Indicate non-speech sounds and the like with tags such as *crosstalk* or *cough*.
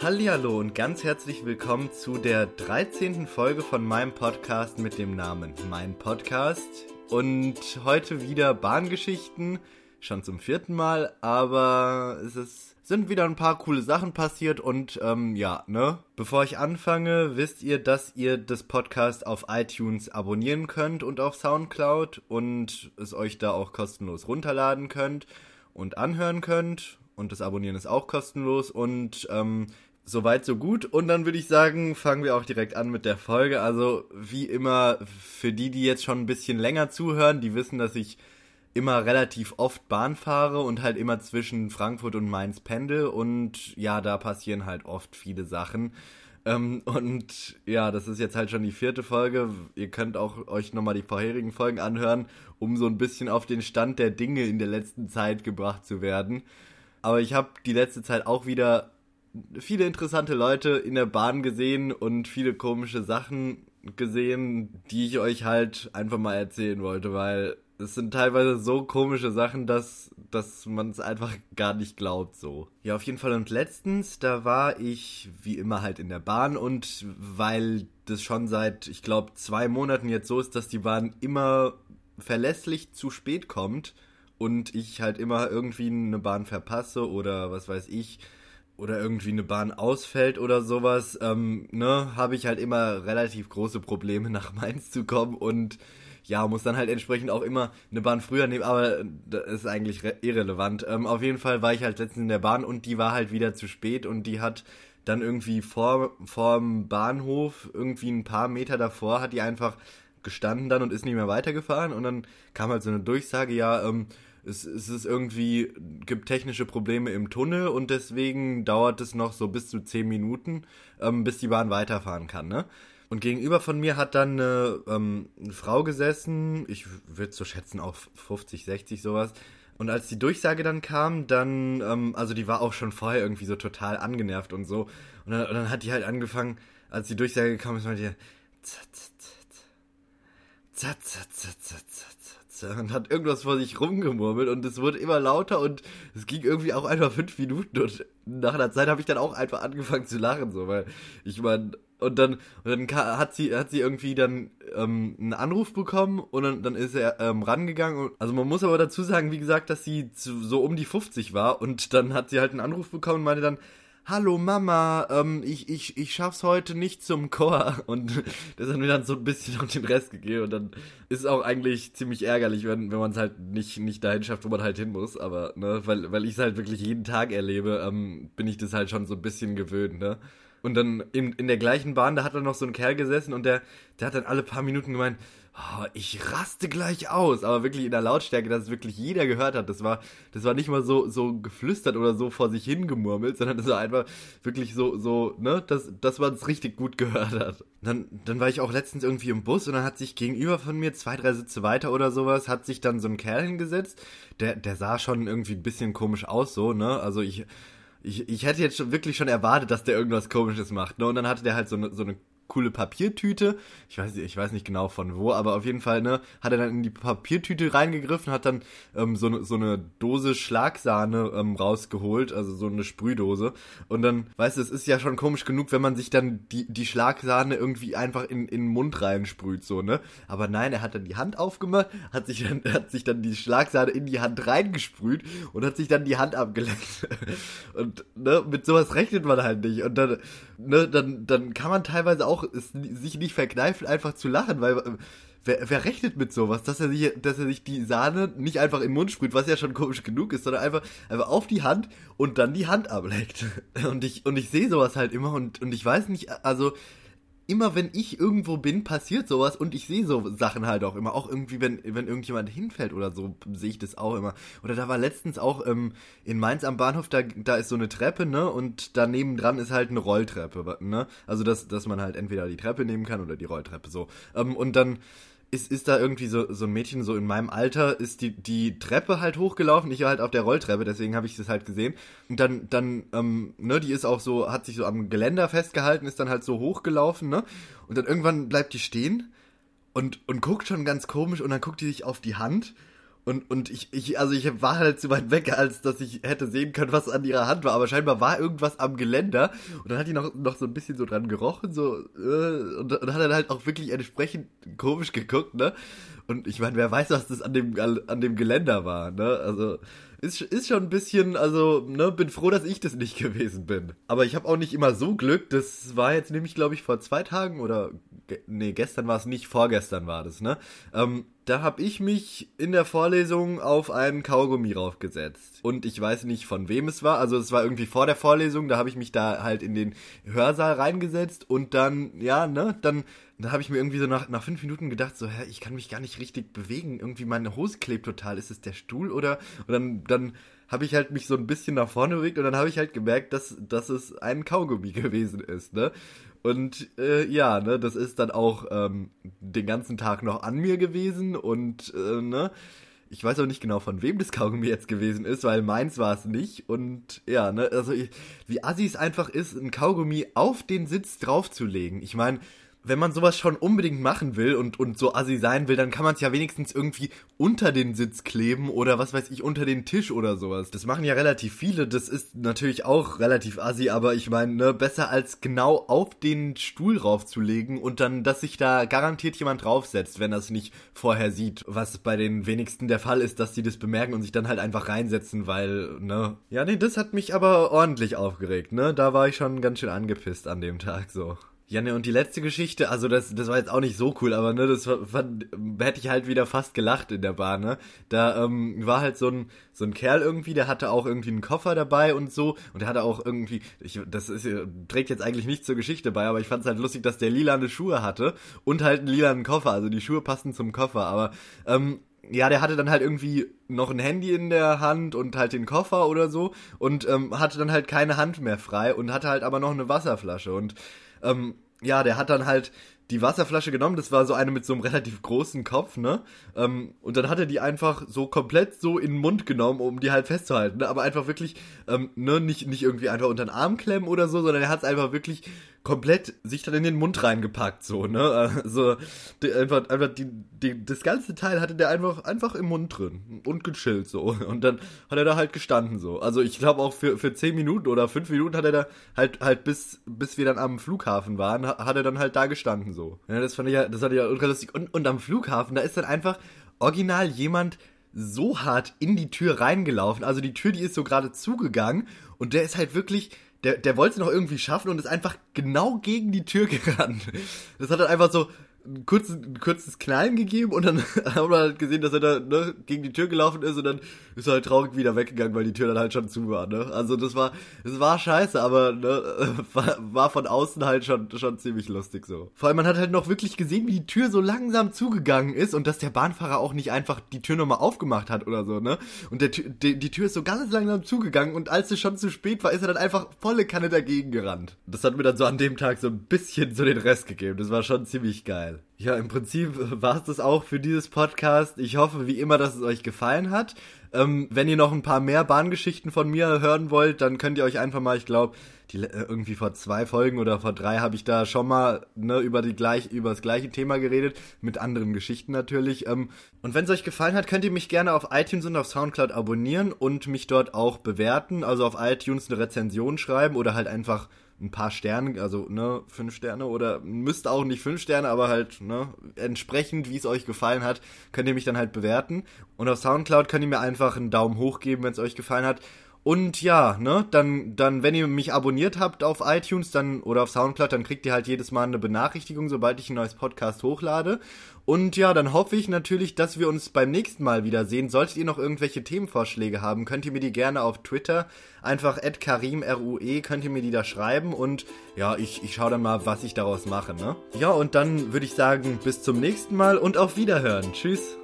Hallihallo und ganz herzlich willkommen zu der 13. Folge von meinem Podcast mit dem Namen Mein Podcast. Und heute wieder Bahngeschichten, schon zum vierten Mal, aber es ist, sind wieder ein paar coole Sachen passiert und ähm, ja, ne? Bevor ich anfange, wisst ihr, dass ihr das Podcast auf iTunes abonnieren könnt und auf Soundcloud und es euch da auch kostenlos runterladen könnt und anhören könnt. Und das Abonnieren ist auch kostenlos und ähm, Soweit, so gut. Und dann würde ich sagen, fangen wir auch direkt an mit der Folge. Also, wie immer, für die, die jetzt schon ein bisschen länger zuhören, die wissen, dass ich immer relativ oft Bahn fahre und halt immer zwischen Frankfurt und Mainz pendel. Und ja, da passieren halt oft viele Sachen. Ähm, und ja, das ist jetzt halt schon die vierte Folge. Ihr könnt auch euch nochmal die vorherigen Folgen anhören, um so ein bisschen auf den Stand der Dinge in der letzten Zeit gebracht zu werden. Aber ich habe die letzte Zeit auch wieder viele interessante Leute in der Bahn gesehen und viele komische Sachen gesehen, die ich euch halt einfach mal erzählen wollte, weil es sind teilweise so komische Sachen, dass, dass man es einfach gar nicht glaubt so. Ja, auf jeden Fall. Und letztens, da war ich wie immer halt in der Bahn und weil das schon seit, ich glaube, zwei Monaten jetzt so ist, dass die Bahn immer verlässlich zu spät kommt und ich halt immer irgendwie eine Bahn verpasse oder was weiß ich, oder irgendwie eine Bahn ausfällt oder sowas, ähm, ne, habe ich halt immer relativ große Probleme *laughs* nach Mainz zu kommen und ja, muss dann halt entsprechend auch immer eine Bahn früher nehmen, aber das ist eigentlich irrelevant. Ähm, auf jeden Fall war ich halt letztens in der Bahn und die war halt wieder zu spät und die hat dann irgendwie vor vorm Bahnhof irgendwie ein paar Meter davor hat die einfach gestanden dann und ist nicht mehr weitergefahren und dann kam halt so eine Durchsage, ja, ähm, es, es ist irgendwie, gibt technische Probleme im Tunnel und deswegen dauert es noch so bis zu 10 Minuten, ähm, bis die Bahn weiterfahren kann, ne? Und gegenüber von mir hat dann eine, ähm, eine Frau gesessen, ich würde so schätzen auf 50, 60 sowas. Und als die Durchsage dann kam, dann, ähm, also die war auch schon vorher irgendwie so total angenervt und so. Und dann, und dann hat die halt angefangen, als die Durchsage kam, ist mal die, zat, zat, zat, zat, zat, zat, zat, und hat irgendwas vor sich rumgemurmelt und es wurde immer lauter und es ging irgendwie auch einfach fünf Minuten und nach einer Zeit habe ich dann auch einfach angefangen zu lachen, so, weil ich meine, und dann, und dann hat sie, hat sie irgendwie dann ähm, einen Anruf bekommen und dann, dann ist er ähm, rangegangen. Also man muss aber dazu sagen, wie gesagt, dass sie zu, so um die 50 war und dann hat sie halt einen Anruf bekommen und meinte dann, hallo Mama, ähm, ich, ich, ich schaff's heute nicht zum Chor. Und das hat mir dann so ein bisschen noch den Rest gegeben. Und dann ist es auch eigentlich ziemlich ärgerlich, wenn, wenn man es halt nicht, nicht dahin schafft, wo man halt hin muss. Aber, ne, weil, weil ich es halt wirklich jeden Tag erlebe, ähm, bin ich das halt schon so ein bisschen gewöhnt, ne. Und dann in, in der gleichen Bahn, da hat dann noch so ein Kerl gesessen und der, der hat dann alle paar Minuten gemeint, oh, ich raste gleich aus, aber wirklich in der Lautstärke, dass es wirklich jeder gehört hat. Das war, das war nicht mal so, so geflüstert oder so vor sich hingemurmelt, sondern das war einfach wirklich so, so, ne, dass, dass man es richtig gut gehört hat. Dann, dann war ich auch letztens irgendwie im Bus und dann hat sich gegenüber von mir, zwei, drei Sitze weiter oder sowas, hat sich dann so ein Kerl hingesetzt. Der, der sah schon irgendwie ein bisschen komisch aus, so, ne, also ich, ich, ich hätte jetzt schon wirklich schon erwartet, dass der irgendwas komisches macht, ne, und dann hatte der halt so eine, so eine coole Papiertüte. Ich weiß, ich weiß nicht genau von wo, aber auf jeden Fall, ne, hat er dann in die Papiertüte reingegriffen, hat dann ähm, so, ne, so eine Dose Schlagsahne ähm, rausgeholt, also so eine Sprühdose. Und dann, weißt du, es ist ja schon komisch genug, wenn man sich dann die, die Schlagsahne irgendwie einfach in, in den Mund reinsprüht, so, ne? Aber nein, er hat dann die Hand aufgemacht, hat sich dann, *laughs* hat sich dann die Schlagsahne in die Hand reingesprüht und hat sich dann die Hand abgeleckt. *laughs* und, ne, mit sowas rechnet man halt nicht. Und dann, ne, dann, dann kann man teilweise auch es sich nicht verkneifen, einfach zu lachen, weil äh, wer, wer rechnet mit sowas, dass er sich, dass er sich die Sahne nicht einfach in den Mund sprüht, was ja schon komisch genug ist, sondern einfach, einfach auf die Hand und dann die Hand ableckt. *laughs* Und ich, und ich sehe sowas halt immer und, und ich weiß nicht, also, immer wenn ich irgendwo bin, passiert sowas und ich sehe so Sachen halt auch immer. Auch irgendwie, wenn, wenn irgendjemand hinfällt oder so, sehe ich das auch immer. Oder da war letztens auch ähm, in Mainz am Bahnhof, da, da ist so eine Treppe, ne? Und daneben dran ist halt eine Rolltreppe, ne? Also, dass, dass man halt entweder die Treppe nehmen kann oder die Rolltreppe so. Ähm, und dann ist, ist da irgendwie so, so ein Mädchen, so in meinem Alter, ist die, die Treppe halt hochgelaufen, ich war halt auf der Rolltreppe, deswegen habe ich das halt gesehen. Und dann, dann, ähm, ne, die ist auch so, hat sich so am Geländer festgehalten, ist dann halt so hochgelaufen, ne? Und dann irgendwann bleibt die stehen und, und guckt schon ganz komisch und dann guckt die sich auf die Hand Und, und ich, ich, also ich war halt zu weit weg, als dass ich hätte sehen können, was an ihrer Hand war. Aber scheinbar war irgendwas am Geländer. Und dann hat die noch, noch so ein bisschen so dran gerochen, so, äh, und, und hat dann halt auch wirklich entsprechend komisch geguckt, ne? Und ich meine, wer weiß, was das an dem, an dem Geländer war, ne? Also, ist, ist schon ein bisschen, also, ne, bin froh, dass ich das nicht gewesen bin. Aber ich habe auch nicht immer so Glück. Das war jetzt nämlich, glaube ich, vor zwei Tagen oder, nee, gestern war es nicht, vorgestern war das, ne? Ähm, da habe ich mich in der Vorlesung auf einen Kaugummi raufgesetzt. Und ich weiß nicht, von wem es war. Also es war irgendwie vor der Vorlesung, da habe ich mich da halt in den Hörsaal reingesetzt und dann, ja, ne, dann da habe ich mir irgendwie so nach, nach fünf Minuten gedacht, so, hä, ich kann mich gar nicht richtig bewegen. Irgendwie meine Hose klebt total. Ist es der Stuhl oder? Und dann, dann habe ich halt mich so ein bisschen nach vorne bewegt und dann habe ich halt gemerkt, dass, dass es ein Kaugummi *laughs* gewesen ist, ne? Und äh, ja, ne, das ist dann auch ähm, den ganzen Tag noch an mir gewesen und äh, ne, ich weiß auch nicht genau, von wem das Kaugummi jetzt gewesen ist, weil meins war es nicht. Und ja, ne, also wie assi es einfach ist, ein Kaugummi auf den Sitz draufzulegen. Ich meine, wenn man sowas schon unbedingt machen will und, und so assi sein will, dann kann man es ja wenigstens irgendwie unter den Sitz kleben oder was weiß ich, unter den Tisch oder sowas. Das machen ja relativ viele, das ist natürlich auch relativ assi, aber ich meine, ne, besser als genau auf den Stuhl raufzulegen und dann, dass sich da garantiert jemand draufsetzt, wenn das nicht vorher sieht. Was bei den wenigsten der Fall ist, dass sie das bemerken und sich dann halt einfach reinsetzen, weil, ne. Ja, nee, das hat mich aber ordentlich aufgeregt, ne. Da war ich schon ganz schön angepisst an dem Tag so. Ja, ne, und die letzte Geschichte, also das, das war jetzt auch nicht so cool, aber ne, das fand, hätte ich halt wieder fast gelacht in der Bahn, ne? Da ähm, war halt so ein, so ein Kerl irgendwie, der hatte auch irgendwie einen Koffer dabei und so, und der hatte auch irgendwie, ich, das ist, trägt jetzt eigentlich nicht zur Geschichte bei, aber ich fand es halt lustig, dass der lilane Schuhe hatte und halt einen lilanen Koffer, also die Schuhe passen zum Koffer, aber ähm, ja, der hatte dann halt irgendwie noch ein Handy in der Hand und halt den Koffer oder so und ähm, hatte dann halt keine Hand mehr frei und hatte halt aber noch eine Wasserflasche und ähm, ja, der hat dann halt die Wasserflasche genommen, das war so eine mit so einem relativ großen Kopf, ne? Ähm, und dann hat er die einfach so komplett so in den Mund genommen, um die halt festzuhalten, ne? Aber einfach wirklich, ähm, ne, nicht, nicht irgendwie einfach unter den Arm klemmen oder so, sondern er hat es einfach wirklich komplett sich dann in den Mund reingepackt, so, ne? Also, die, einfach, einfach die, die, das ganze Teil hatte der einfach, einfach im Mund drin und gechillt, so. Und dann hat er da halt gestanden, so. Also, ich glaube auch für, für zehn Minuten oder fünf Minuten hat er da halt, halt bis, bis wir dann am Flughafen waren, hat er dann halt da gestanden, so. Ja, das fand ich ja, das fand ich ja ultra lustig. Und, und am Flughafen, da ist dann einfach original jemand so hart in die Tür reingelaufen. Also die Tür, die ist so gerade zugegangen und der ist halt wirklich der, der wollte es noch irgendwie schaffen und ist einfach genau gegen die Tür gerannt. Das hat dann einfach so, ein, kurzes, ein kurzes Knallen gegeben und dann *laughs* haben wir halt gesehen, dass er da ne, gegen die Tür gelaufen ist und dann ist er halt traurig wieder weggegangen, weil die Tür dann halt schon zu war. Ne? Also das war, das war scheiße, aber ne, *laughs* war, war von außen halt schon, schon ziemlich lustig so. Vor allem man hat halt noch wirklich gesehen, wie die Tür so langsam zugegangen ist und dass der Bahnfahrer auch nicht einfach die Tür nochmal aufgemacht hat oder so, ne? Und der, die, die Tür ist so ganz langsam zugegangen und als es schon zu spät war, ist er dann einfach volle Kanne dagegen gerannt. Das hat mir dann so an dem Tag so ein bisschen so den Rest gegeben. Das war schon ziemlich geil. Ja, im Prinzip war es das auch für dieses Podcast. Ich hoffe wie immer, dass es euch gefallen hat. Ähm, wenn ihr noch ein paar mehr Bahngeschichten von mir hören wollt, dann könnt ihr euch einfach mal, ich glaube, äh, irgendwie vor zwei Folgen oder vor drei habe ich da schon mal ne, über die gleich über das gleiche Thema geredet mit anderen Geschichten natürlich. Ähm, und wenn es euch gefallen hat, könnt ihr mich gerne auf iTunes und auf SoundCloud abonnieren und mich dort auch bewerten. Also auf iTunes eine Rezension schreiben oder halt einfach ein paar Sterne, also ne, fünf Sterne oder müsst auch nicht fünf Sterne, aber halt, ne, entsprechend, wie es euch gefallen hat, könnt ihr mich dann halt bewerten. Und auf Soundcloud könnt ihr mir einfach einen Daumen hoch geben, wenn es euch gefallen hat. Und ja, ne, dann, dann, wenn ihr mich abonniert habt auf iTunes dann oder auf Soundcloud, dann kriegt ihr halt jedes Mal eine Benachrichtigung, sobald ich ein neues Podcast hochlade. Und ja, dann hoffe ich natürlich, dass wir uns beim nächsten Mal wiedersehen. Solltet ihr noch irgendwelche Themenvorschläge haben, könnt ihr mir die gerne auf Twitter einfach @karimrue könnt ihr mir die da schreiben und ja, ich, ich schaue dann mal, was ich daraus mache, ne? Ja, und dann würde ich sagen, bis zum nächsten Mal und auf Wiederhören. Tschüss.